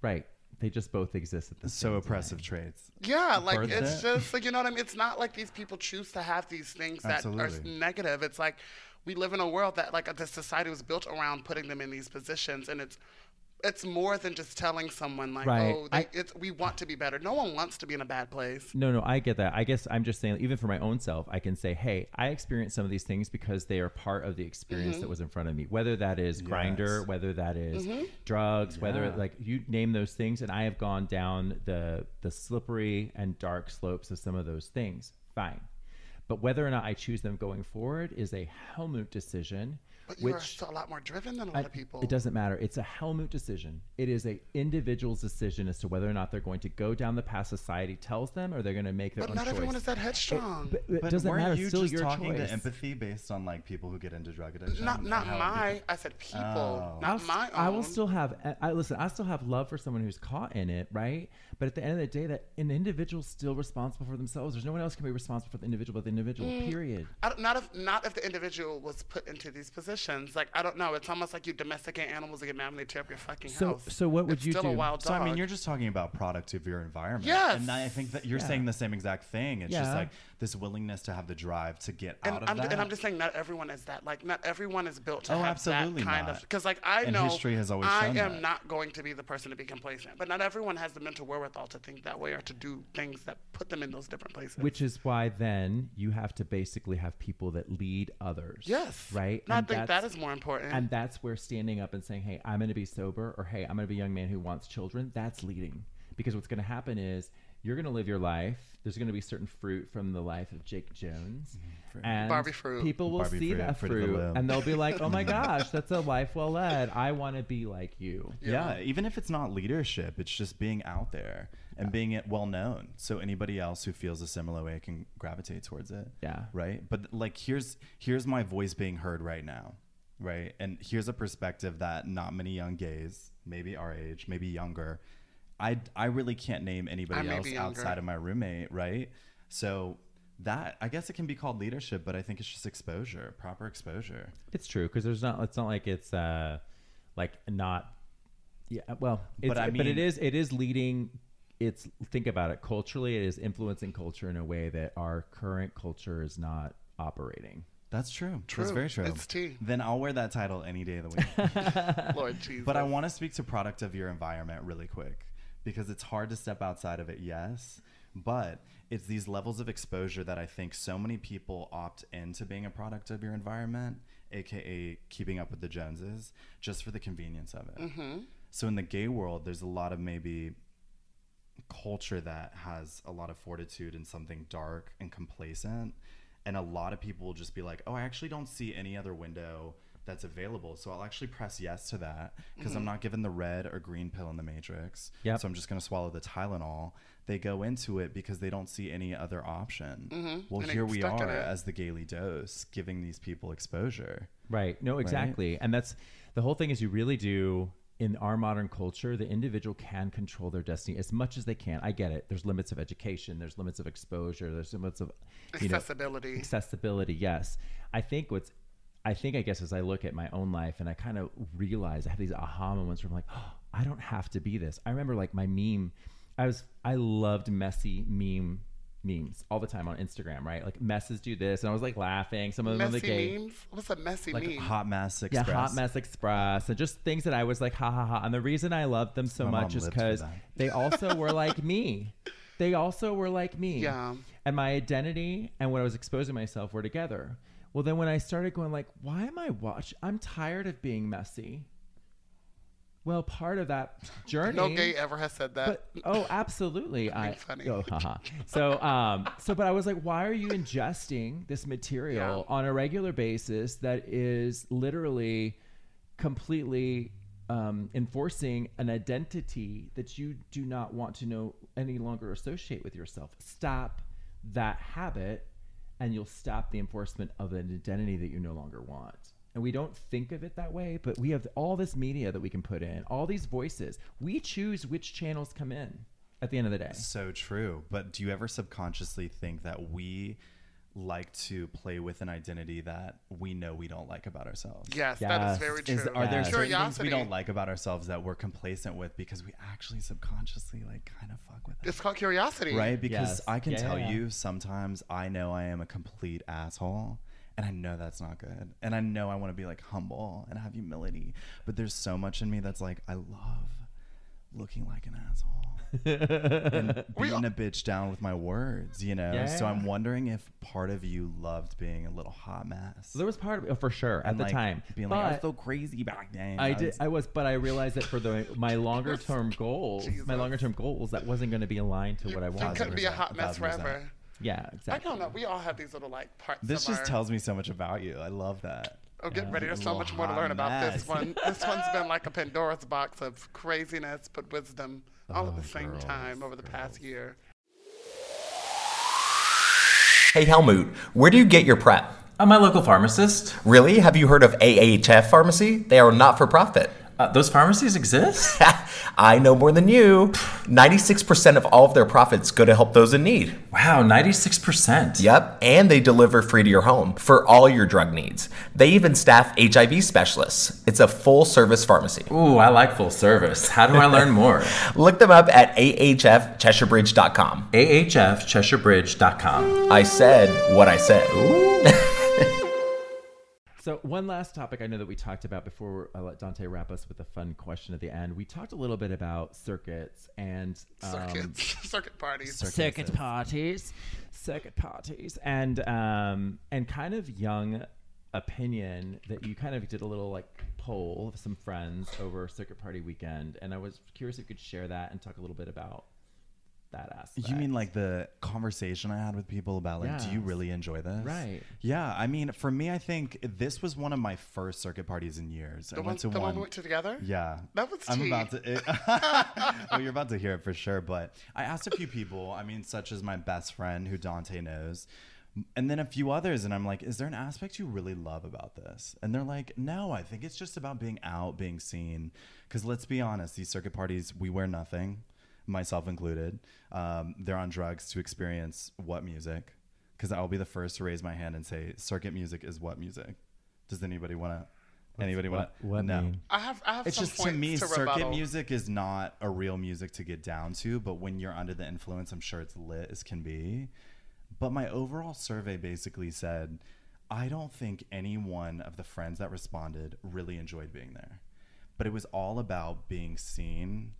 right. They just both exist at the So same oppressive traits. Yeah, like Birthed it's it? just like you know what I mean. It's not like these people choose to have these things that are negative. It's like we live in a world that like the society was built around putting them in these positions, and it's it's more than just telling someone like, Right. oh, they, I- it's we want to be better. No one wants to be in a bad place. No, no, I get that. I guess I'm just saying, even for my own self, I can say, hey, I experienced some of these things because they are part of the experience Mm-hmm. that was in front of me. Whether that is Grindr, whether that is Mm-hmm. drugs, whether like you name those things, and I have gone down the the slippery and dark slopes of some of those things. Fine, but whether or not I choose them going forward is a Helmut decision. But you are which still a lot more driven than a lot of people. it doesn't matter. It's a Helmut decision. It is a individual's decision as to whether or not they're going to go down the path society tells them, or they're going to make their But own not everyone is that headstrong. But it But doesn't weren't matter. you still just your talking choice. to empathy based on like people who get into drug addiction? not not my. people- I said people, Oh. I'll not my own. I will still have. I- I listen. I still have love for someone who's caught in it, right? But at the end of the day, that an individual's still responsible for themselves. There's no one else can be responsible for the individual but the individual. Mm. Period. I don't, not if not if the individual was put into these positions. Like I don't know. It's almost like you domesticate animals and get mad when they tear up your fucking So- house. so what would It's you still a do? wild So. I mean, you're just talking about product of your environment. Yes. and I think that you're Yeah. saying the same exact thing. It's just like this willingness to have the drive to get and out of I'm, that. and I'm just saying, not everyone is that. Like, not everyone is built to Oh, have absolutely that kind not. of. Because, like, I And know history has always I am that. not going to be the person to be complacent, but not everyone has the mental wherewithal to think that way or to do things that put them in those different places. Which is why then you have to basically have people that lead others. yes, Right. And I think that's- more important. And that's where standing up and saying, "Hey, I'm going to be sober," or "Hey, I'm going to be a young man who wants children." That's leading, because what's going to happen is you're going to live your life. There's going to be certain fruit from the life of Jake Jonez, mm-hmm. and Barbie fruit. People will Barbie see fruit, that fruit of the and they'll be like, "Oh my gosh, that's a life well led. I want to be like you." yeah. even if it's not leadership, it's just being out there and being it well known, so anybody else who feels a similar way can gravitate towards it. Yeah. right. But like, here's here's my voice being heard right now, right? And here's a perspective that not many young gays, maybe our age, maybe younger, I I really can't name anybody I else outside of my roommate, right? So that I guess it can be called leadership, but I think it's just exposure, proper exposure. It's true because there's not. It's not like it's uh, like not. Yeah, well, it's, But I but it mean- is. It is leading. It's think about it. Culturally, it is influencing culture in a way that our current culture is not operating. That's true. True. That's very true. It's tea. Then I'll wear that title any day of the week. Lord Jesus. but I want to speak to product of your environment really quick because it's hard to step outside of it, yes. But it's these levels of exposure that I think so many people opt into being a product of your environment, aka keeping up with the Joneses, just for the convenience of it. Mm-hmm. So in the gay world, there's a lot of maybe culture that has a lot of fortitude and something dark and complacent. And a lot of people will just be like, oh, I actually don't see any other window that's available. So I'll actually press yes to that because I'm mm-hmm. not given the red or green pill in the matrix. Yep. So I'm just going to swallow the Tylenol. They go into it because they don't see any other option. Mm-hmm. Well, And here we are as the Gaily Dose giving these people exposure. Right. No, exactly. And that's the whole thing is you really do in our modern culture, the individual can control their destiny as much as they can. I get it. There's limits of education, there's limits of exposure, there's limits of you know, accessibility. accessibility, yes. I think what's I think I guess as I look at my own life and I kind of realize I have these aha moments where I'm like, oh, I don't have to be this. I remember like my meme, I was I loved messy meme memes all the time on Instagram, right? Like messes do this, and I was like laughing. Some of them on the Messy gay. memes. What's a messy Like meme? Hot Mess Yeah, Express. Hot Mess Express, and just things that I was like, ha ha ha. And the reason I loved them so My much is because they also were like me. They also were like me. Yeah. And my identity and what I was exposing myself were together. Well, then when I started going like, why am I watch? I'm tired of being messy. Well, part of that journey. no gay ever has said that. But oh, absolutely. I funny. oh, haha. So um, so but I was like, why are you ingesting this material Yeah. on a regular basis that is literally completely um, enforcing an identity that you do not want to know any longer associate with yourself? Stop that habit, and you'll stop the enforcement of an identity that you no longer want. And we don't think of it that way, but we have all this media that we can put in, all these voices. We choose which channels come in at the end of the day. So true. But do you ever subconsciously think that we like to play with an identity that we know we don't like about ourselves? yes, that Yes. is very true. Is, are there Yes. certain things we don't like about ourselves that we're complacent with because we actually subconsciously like kind of fuck with it? It's called curiosity. Right? Because Yes. I can Yeah, tell yeah, yeah. you sometimes I know I am a complete asshole. And I know that's not good. And I know I want to be like humble and have humility. But there's so much in me that's like, I love looking like an asshole. And being a bitch down with my words, you know? So I'm wondering if part of you loved being a little hot mess. There was part of it, oh, for sure, at And, the like, time. Being like, I was so crazy back then. I did. was- I was, but I realized that for the my longer term goals, Jesus. my longer term goals, that wasn't going to be aligned to what I You wanted. couldn't be a hot mess forever. Yeah, exactly. I don't know. We all have these little like parts. this of just our, tells me so much about you. I love that. Oh, get ready. There's so much more to hot learn about this one. This one's been like a Pandora's box of craziness, but wisdom all at the Oh, same girls, time over the past year. Hey Helmut, where do you get your PrEP? I'm my local pharmacist. Really? Have you heard of AHF Pharmacy? They are not for profit. Uh, those pharmacies exist? I know more than you. 96% of all of their profits go to help those in need. wow, 96%. Yep, and they deliver free to your home for all your drug needs. They even staff HIV specialists. It's a full service pharmacy. Ooh, I like full service. How do I learn more? Look them up at ahfcheshirebridge.com. ahfcheshirebridge.com. I said what I said. So one last topic I know that we talked about before I let Dante wrap us with a fun question at the end. We talked a little bit about circuits and um, Circuits, circuit parties. circuit parties, circuit parties, and um, and kind of young opinion that you kind of did a little like poll of some friends over circuit party weekend, and I was curious if you could share that and talk a little bit about that aspect. You mean like the conversation I had with people about like, do you really enjoy this? Right. Yeah. I mean, for me, I think this was one of my first circuit parties in years. The I one, went to the one one. we went to together. yeah. That was I'm tea. about to. It, well, you're about to hear it for sure. But I asked a few people. I mean, such as my best friend, who Dante knows, and then a few others. And I'm like, is there an aspect you really love about this? And they're like, no. I think it's just about being out, being seen. Because let's be honest, these circuit parties, we wear nothing, myself included. Um, they're on drugs to experience what music? Because I'll be the first to raise my hand and say, circuit music is what music? Does anybody want to? Anybody want what- what no. mean? I have, I have It's some just to me, to circuit rebuttal. music is not a real music to get down to, but when you're under the influence, I'm sure it's lit as can be. But my overall survey basically said, I don't think any one of the friends that responded really enjoyed being there. But it was all about being seen,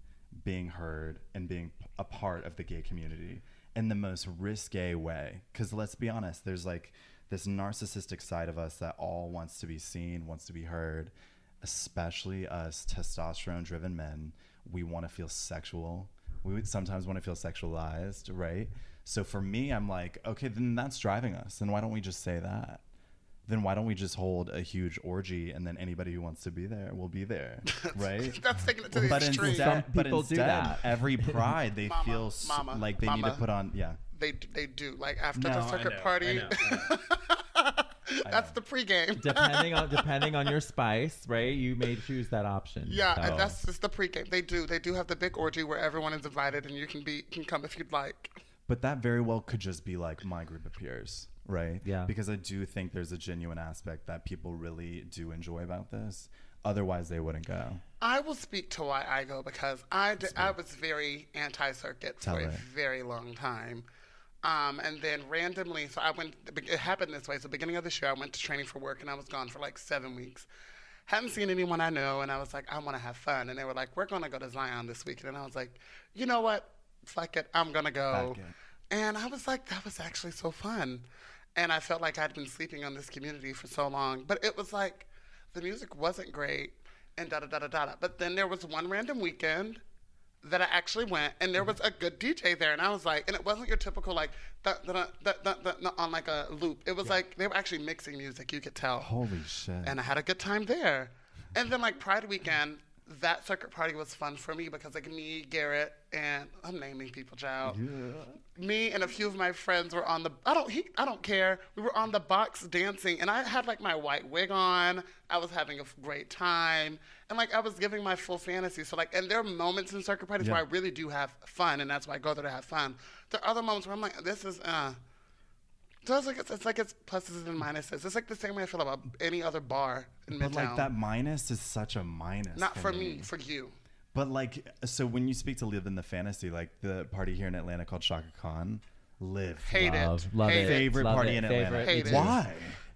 being heard, and being a part of the gay community in the most risque way. Because let's be honest, there's like this narcissistic side of us that all wants to be seen, wants to be heard, especially us testosterone driven men. We want to feel sexual. We sometimes want to feel sexualized, right? So for me, I'm like, okay, then that's driving us. Then why don't we just say that? Then why don't we just hold a huge orgy and then anybody who wants to be there will be there, right? That's taking it to the but extreme. instead, Some but people do that. every pride they Mama, feel s- mama, like they need to put on. Yeah, they they do like after No, the I circuit know, I party. know, I That's the pregame. depending on depending on your spice, right? You may choose that option. Yeah, So- and that's just the pregame. They do. They do have the big orgy where everyone is invited and you can be can come if you'd like. But that very well could just be like my group of peers, right? Yeah. Because I do think there's a genuine aspect that people really do enjoy about this. Otherwise, they wouldn't go. I will speak to why I go because I, d- I was very anti circuit for Tell a very long time. Um, and then randomly, so I went. It happened this way. So beginning of this year, I went to training for work, and I was gone for like seven weeks. Hadn't seen anyone I know, and I was like, I want to have fun. And they were like, We're gonna go to Zion this weekend, and I was like, You know what? Fuck it, I'm gonna go. And I was like, That was actually so fun. And I felt like I'd been sleeping on this community for so long, but it was like the music wasn't great, and da da da da da. But then there was one random weekend that I actually went, and there was a good DJ there, and I was like, and it wasn't your typical like da, da, da, da, da, da, on like a loop. It was like they were actually mixing music. You could tell. Holy shit. And I had a good time there. And then like Pride weekend, that circuit party was fun for me because like me, Garrett, and I'm naming people, child. Yeah. Me and a few of my friends were on the. I don't. He. I don't care. We were on the box dancing, and I had like my white wig on. I was having a great time, and like I was giving my full fantasy. So like, and there are moments in circuit parties where I really do have fun, and that's why I go there to have fun. There are other moments where I'm like, this is. uh so it's like it's, it's like it's pluses and minuses. It's like the same way I feel about any other bar in Midtown. but like that minus is such a minus. Not for me, for you. But like, so when you speak to live in the fantasy, like the party here in Atlanta called Chaka Khan, live. Hate Love, it. love Hate it. Favorite Love party it. in Atlanta. Favorite. Hate Me it.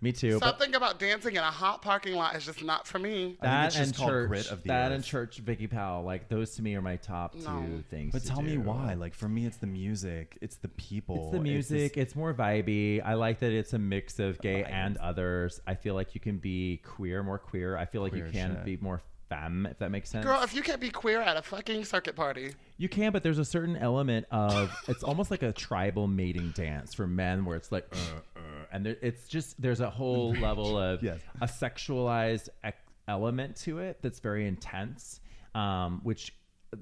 Too. Why? Me too. but- Something about dancing in a hot parking lot is just not for me. I think that it's just and called church, grit of the that earth. and church, Vicky Powell, like those to me are my top No. two things. But to tell me do. why. Like for me, it's the music, it's the people, It's the this- music. It's, more vibey. I like that it's a mix of gay Vibes. and others. I feel like you can be queer, more queer. I feel like Queer you can shit. be more femme, if that makes sense. Girl, if you can't be queer at a fucking circuit party, You can, but there's a certain element of it's almost like a tribal mating dance for men, where it's like, uh, uh, and there, it's just there's a whole level of Yes. a sexualized element to it that's very intense, um, which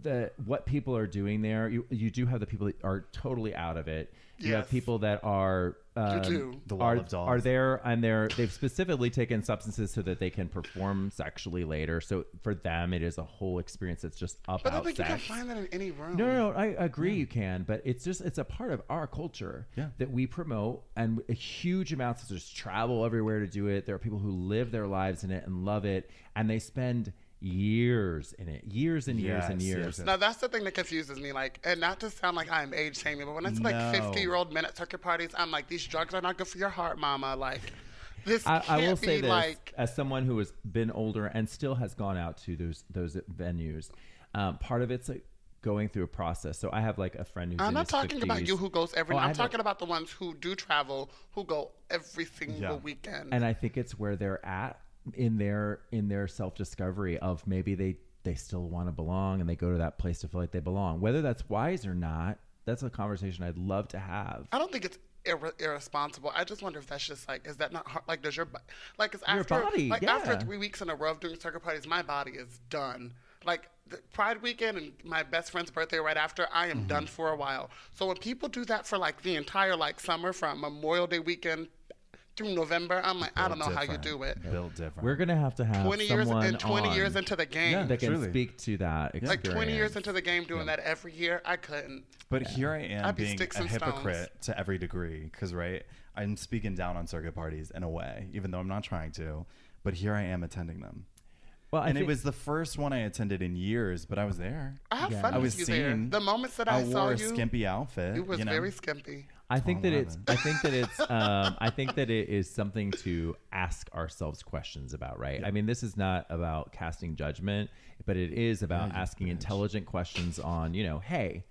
the what people are doing there. You you do have the people that are totally out of it. You have people that are um. The wall are, of dolls. are there and they're they've specifically taken substances so that they can perform sexually later. So for them, it is a whole experience that's just about but I think you can find that in any room. No, no, no, I agree you can, but it's just it's a part of our culture Yeah. that we promote and a huge amounts of just travel everywhere to do it. There are people who live their lives in it and love it and they spend years in it. Years and years and years. yes, yes. Now that's the thing that confuses me. Like, and not to sound like I'm age shaming, but when it's like 50 year old men at circuit parties, I'm like, these drugs are not good for your heart, mama. Like, this I, can't I will be say this like. as someone who has been older and still has gone out to those those venues. Um, part of it's like going through a process. So I have like a friend who's I'm in not his talking about you who goes every. Oh, I I'm know. talking about the ones who do travel, who go every single Yeah. weekend. and I think it's where they're at in their in their self discovery of maybe they they still want to belong and they go to that place to feel like they belong. Whether that's wise or not, that's a conversation I'd love to have. I don't think it's irre- irresponsible. I just wonder if that's just like, is that not hard? Like, does your like, it's Your after body, like after three weeks in a row of doing circuit parties, my body is done. Like the Pride weekend and my best friend's birthday right after, I am Mm-hmm. done for a while. So when people do that for like the entire like summer from Memorial Day weekend through November, I'm like, I don't know how you do it. Built different. We're gonna have to have 20 years someone and 20 on years into the game. that can Truly. speak to that experience. like 20 years into the game doing that every year, I couldn't. But here I am I'd being sticks a and hypocrite to every degree because, right, I'm speaking down on circuit parties in a way, even though I'm not trying to. But here I am attending them. Well, I and it was the first one I attended in years, but I was there. I have Yeah. fun I with was you there. seen. The moments that I, I, saw wore a you, skimpy outfit. it was you know? very skimpy. I think that it's. I think that it's. Um, I think that it is something to ask ourselves questions about, right? I mean, this is not about casting judgment, but it is about you asking intelligent questions on, you know, hey,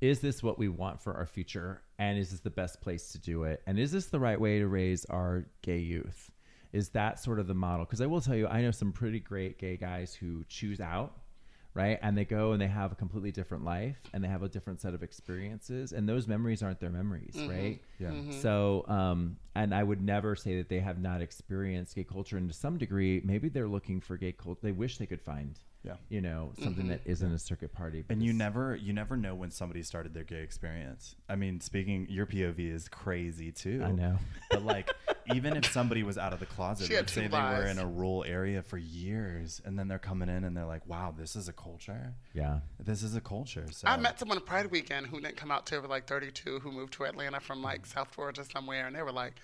is this what we want for our future, and is this the best place to do it, and is this the right way to raise our gay youth? Is that sort of the model? Because I will tell you, I know some pretty great gay guys who choose out right? And they go and they have a completely different life and they have a different set of experiences, and those memories aren't their memories, mm-hmm. right? Yeah. Mm-hmm. So, um, and I would never say that they have not experienced gay culture, and to some degree, maybe they're looking for gay culture. They wish they could find, Yeah. you know, something mm-hmm. that isn't a circuit party. And you never, you never know when somebody started their gay experience. I mean, speaking, your POV is crazy too. I know. But like, even if somebody was out of the closet, She had let's say two they were lives. in a rural area for years, and then they're coming in and they're like, "Wow, this is a culture. yeah. This is a culture." So I met someone at Pride weekend who didn't come out till like 32, who moved to Atlanta from like South Georgia somewhere, and they were like,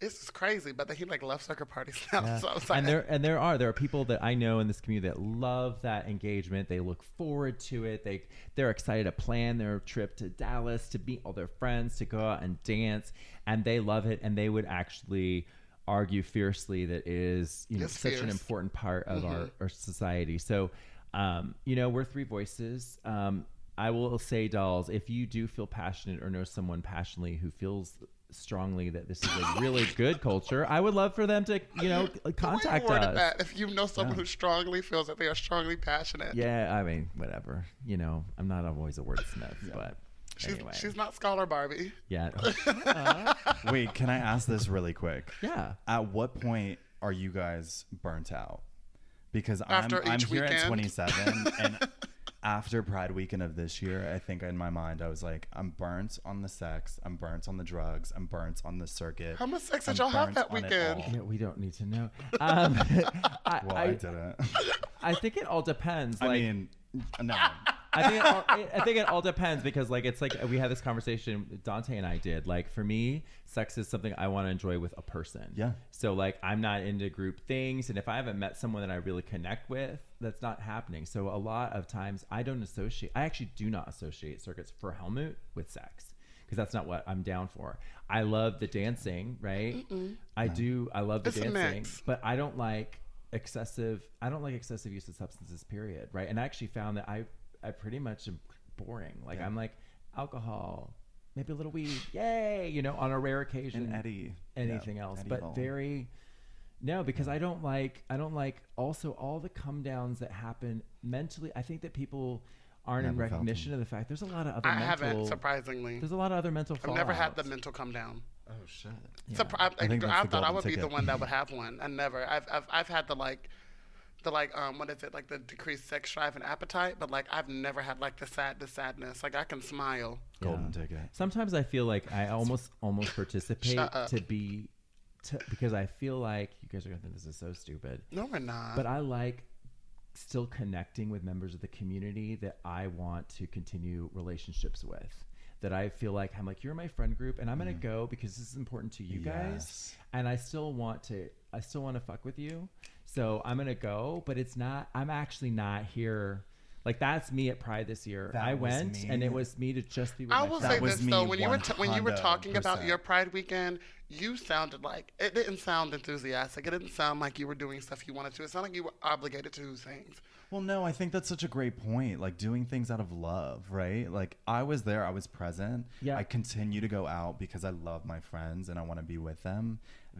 It's just crazy, but he like loves circuit parties now. Yeah. So I was like, and there and there are there are people that I know in this community that love that engagement. They look forward to it. They they're excited to plan their trip to Dallas to meet all their friends to go out and dance, and they love it. And they would actually argue fiercely that it is you know It's such an important part of our, Mm-hmm. our society. So, um, you know, we're three voices. Um, I will say, dolls, if you do feel passionate or know someone passionately who feels strongly that this is a really good culture, I would love for them to, you know, contact we worded us. that. If you know someone who strongly feels that they are strongly passionate, Yeah, I mean, whatever. You know, I'm not always a wordsmith, but she's anyway. she's not Scholar Barbie. yeah. Uh-huh. Wait, can I ask this really quick? yeah. At what point are you guys burnt out? Because After I'm, I'm each here at 27, and after Pride Weekend of this year, I think in my mind I was like, I'm burnt on the sex, I'm burnt on the drugs, I'm burnt on the circuit. How much sex I'm did y'all have burnt that weekend? all. Yeah, we don't need to know. Um, I, Well, I, I, didn't. I think it all depends. I Like, mean, no. I think it all, I think it all depends because like it's like we had this conversation Dante and I did. Like for me, sex is something I want to enjoy with a person. Yeah. So like I'm not into group things, and if I haven't met someone that I really connect with, that's not happening. So a lot of times I don't associate. I actually do not associate circuits for Helmut with sex because that's not what I'm down for. I love the dancing, right? I do. I love the It's dancing, but I don't like excessive. I don't like excessive use of substances. Period. Right. And I actually found that I I pretty much am boring. Like I'm like alcohol, maybe a little weed, yay, you know, on a rare occasion. And Eddie. anything Yeah, else, Eddie but Hall. very. No, because I don't like I don't like also all the come downs that happen mentally. I think that people aren't in Never felt recognition of the fact there's a lot of other I mental. haven't, surprisingly. There's a lot of other mental. I've never had the mental come down. Oh, shit. Surpri- I, I think I, thought I golden would be the one that would have one. I never. I've, I've I've had the like, the like um what is it like the decreased sex drive and appetite, but like I've never had like the sad the sadness. Like I can smile. Golden ticket. Sometimes I feel like I almost almost participate to be, to, because I feel like you guys are gonna think this is so stupid, No, we're not. but I like still connecting with members of the community that I want to continue relationships with. That I feel like I'm like you're my friend group, and I'm gonna go because this is important to you guys, and I still want to. I still want to fuck with you, so I'm gonna go. But it's not. I'm actually not here. Like that's me at Pride this year. That I went, me. and it was me to just be with I my will friends. say was this me though: when you were t- when you were talking about your Pride weekend, you sounded like it didn't sound enthusiastic. It didn't sound like you were doing stuff you wanted to. It sounded like you were obligated to do things. Well, no, I think that's such a great point. Like doing things out of love, right? Like I was there, I was present. Yeah. I continue to go out because I love my friends and I want to be with them.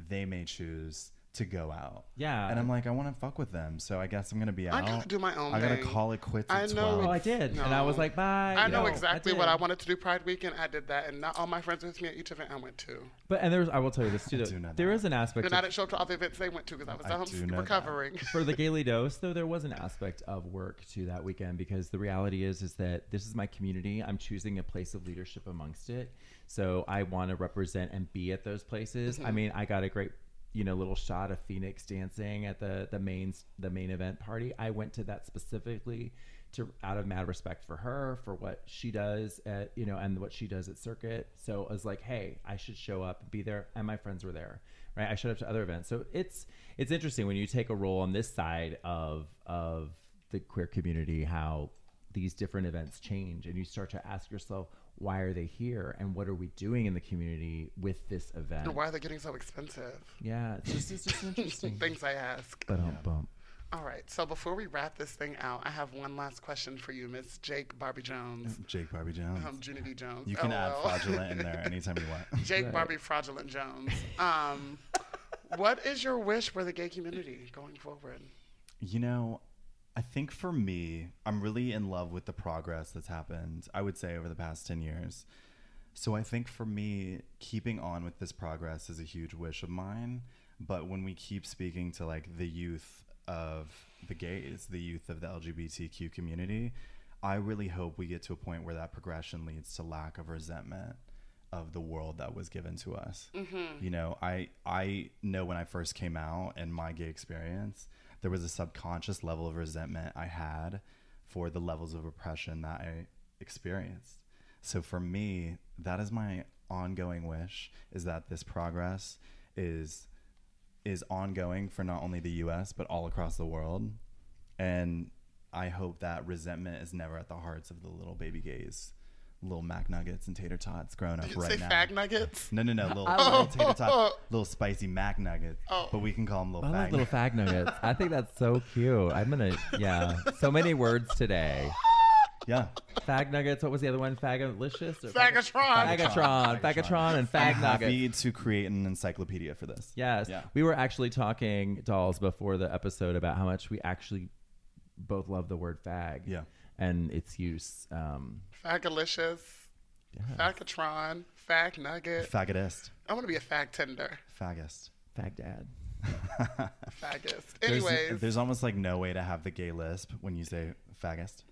They may choose to go out. Yeah. And I'm like, I want to fuck with them. So I guess I'm going to be out. I gotta do my own I got to thing. call it quits I at know 12. Oh, I did, and I was like, bye. I know No, exactly what I wanted to do Pride weekend. I did that, and not all my friends with me at each event I went to. But and there's, I will tell you this too. I though, do know There that. is an aspect And I didn't show up to all the events they went to because I was I at do home that. recovering. for the Gaily Dose, though, there was an aspect of work to that weekend because the reality is, is that this is my community. I'm choosing a place of leadership amongst it, so I want to represent and be at those places. Mm-hmm. I mean, I got a great, you know, little shot of Phoenix dancing at the the main the main event party. I went to that specifically to out of mad respect for her for what she does at you know and what she does at circuit so i was like hey i should show up be there and my friends were there right i showed up to other events so it's it's interesting when you take a role on this side of of the queer community how these different events change and you start to ask yourself why are they here and what are we doing in the community with this event And why are they getting so expensive? yeah it's just it's just interesting Things I ask. but um, bump All right, so before we wrap this thing out, I have one last question for you, Miss Jake Barbie Jonez. Jake Barbie Jonez. Um, Junity Jonez. you can add LOL. fraudulent in there anytime you want. Jake Right. Barbie Fraudulent Jonez. Um, what is your wish for the gay community going forward? You know, I think for me, I'm really in love with the progress that's happened, I would say, over the past 10 years. So I think for me, keeping on with this progress is a huge wish of mine. But when we keep speaking to like the youth of the gays, the youth of the LGBTQ community, I really hope we get to a point where that progression leads to lack of resentment of the world that was given to us. Mm-hmm. You know, I I know when I first came out and my gay experience, there was a subconscious level of resentment I had for the levels of oppression that I experienced. So for me, that is my ongoing wish is that this progress is is ongoing for not only the U.S. but all across the world, and I hope that resentment is never at the hearts of the little baby gays, little Mac Nuggets and tater tots growing up Did you right say now. fag nuggets? No, no, no, little, little tater tots, little spicy Mac Nuggets, oh. but we can call them little I fag like little fag nuggets. I think that's so cute. I'm gonna, yeah. So many words today. Yeah, Fag nuggets. What was the other one? Fagalicious. Or Fagatron. Fagatron. Fagatron and fag I'm nuggets. happy to create an encyclopedia for this. Yes. Yeah. We were actually talking, dolls, before the episode about how much we actually both love the word fag. Yeah. And its use. Um, Fagalicious. Fagatron. Fag nugget. Faggotist, I want to be a fag tender. faggist. fag dad. Faggist. There's, Anyways. there's almost like no way to have the gay lisp when you say faggist.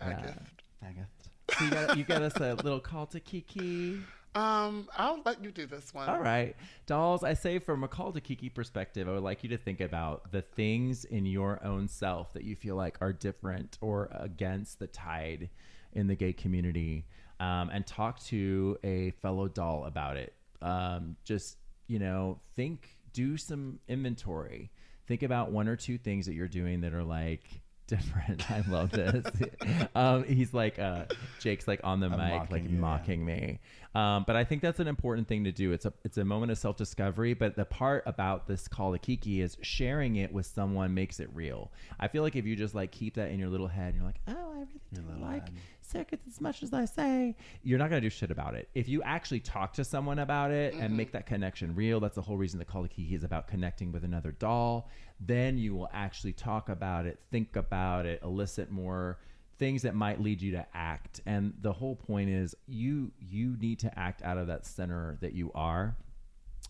Faggist. Faggist. So you got, you got us a little call to Kiki. Um, I'll let you do this one. All right. Dolls, I say from a call to Kiki perspective, I would like you to think about the things in your own self that you feel like are different or against the tide in the gay community um, and talk to a fellow doll about it. Um, just, you know, think, do some inventory. Think about one or two things that you're doing that are like, Different. I love this. um, he's like, uh, Jake's like on the mic, mocking like you, yeah. mocking me. Um, but I think that's an important thing to do. It's a it's a moment of self discovery. But the part about this call to Kiki is sharing it with someone makes it real. I feel like if you just like keep that in your little head, and you're like, oh, I really don't like circuits as much as I say, you're not gonna do shit about it. If you actually talk to someone about it and mm-hmm. make that connection real, that's the whole reason the call to Kiki is about connecting with another doll. Then you will actually talk about it, think about it, elicit more things that might lead you to act and the whole point is you you need to act out of that center that you are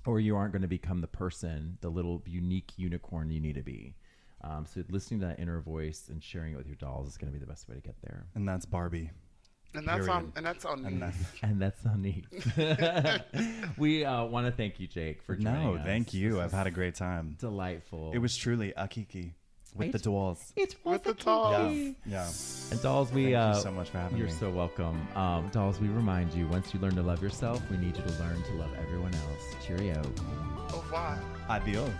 or you aren't going to become the person the little unique unicorn you need to be um, so listening to that inner voice and sharing it with your dolls is going to be the best way to get there And that's Barbie. And that's on and that's on And me. that's and that's so neat we uh, want to thank you jake for joining no, us. thank you. This I've had a great time. delightful It was truly a kiki with the dolls. it's With the Kiki. dolls. Yeah, yeah. And dolls, we Thank you uh, so much for having You're me. so welcome. Um, dolls, we remind you: once you learn to love yourself, we need you to learn to love everyone else. Cheerio. Au revoir. Adios.